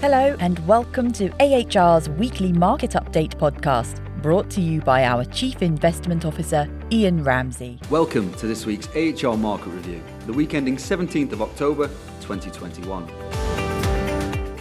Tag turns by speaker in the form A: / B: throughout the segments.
A: Hello, and welcome to AHR's weekly market update podcast, brought to you by our Chief Investment Officer, Ian Ramsey.
B: Welcome to this week's AHR Market Review, the week ending 17th of October 2021.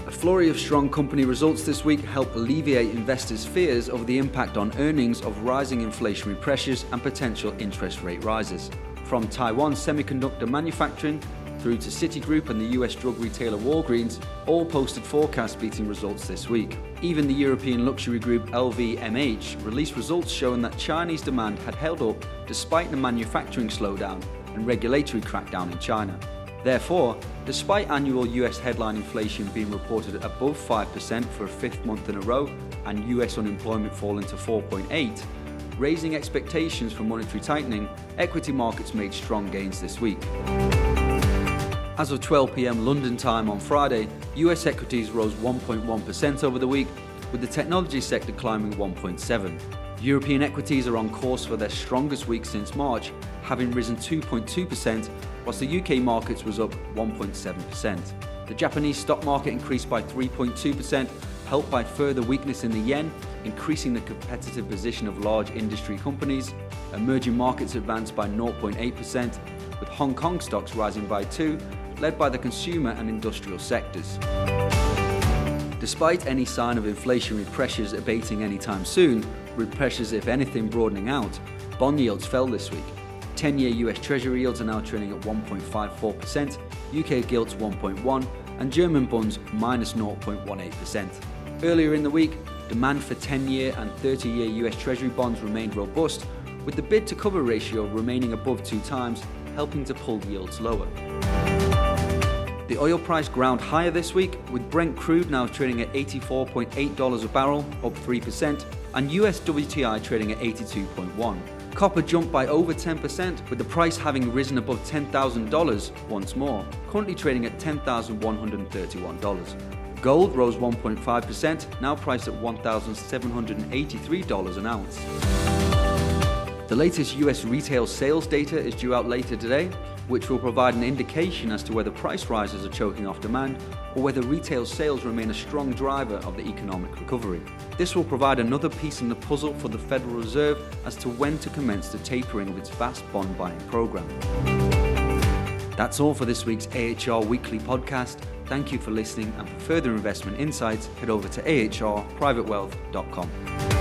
B: A flurry of strong company results this week help alleviate investors' fears of the impact on earnings of rising inflationary pressures and potential interest rate rises. From Taiwan semiconductor manufacturing through to Citigroup and the US drug retailer Walgreens, all posted forecast beating results this week. Even the European luxury group LVMH released results showing that Chinese demand had held up despite the manufacturing slowdown and regulatory crackdown in China. Therefore, despite annual US headline inflation being reported at above 5% for a fifth month in a row and US unemployment falling to 4.8, raising expectations for monetary tightening, equity markets made strong gains this week. As of 12 pm London time on Friday, US equities rose 1.1% over the week, with the technology sector climbing 1.7. European equities are on course for their strongest week since March, having risen 2.2%, whilst the UK markets was up 1.7%. The Japanese stock market increased by 3.2%, helped by further weakness in the yen, increasing the competitive position of large industry companies. Emerging markets advanced by 0.8%, with Hong Kong stocks rising by 2 led by the consumer and industrial sectors. Despite any sign of inflationary pressures abating anytime soon, with pressures, if anything, broadening out, bond yields fell this week. 10 year US Treasury yields are now trading at 1.54%, UK gilts 1.1%, and German bonds minus 0.18%. Earlier in the week, demand for 10 year and 30 year US Treasury bonds remained robust, with the bid to cover ratio remaining above two times, helping to pull yields lower. The oil price ground higher this week, with Brent crude now trading at $84.8 a barrel, up 3%, and US WTI trading at 82.1. Copper jumped by over 10%, with the price having risen above $10,000 once more, currently trading at $10,131. Gold rose 1.5%, now priced at $1,783 an ounce. The latest US retail sales data is due out later today, which will provide an indication as to whether price rises are choking off demand or whether retail sales remain a strong driver of the economic recovery. This will provide another piece in the puzzle for the Federal Reserve as to when to commence the tapering of its vast bond buying program. That's all for this week's AHR Weekly podcast. Thank you for listening, and for further investment insights, head over to ahrprivatewealth.com.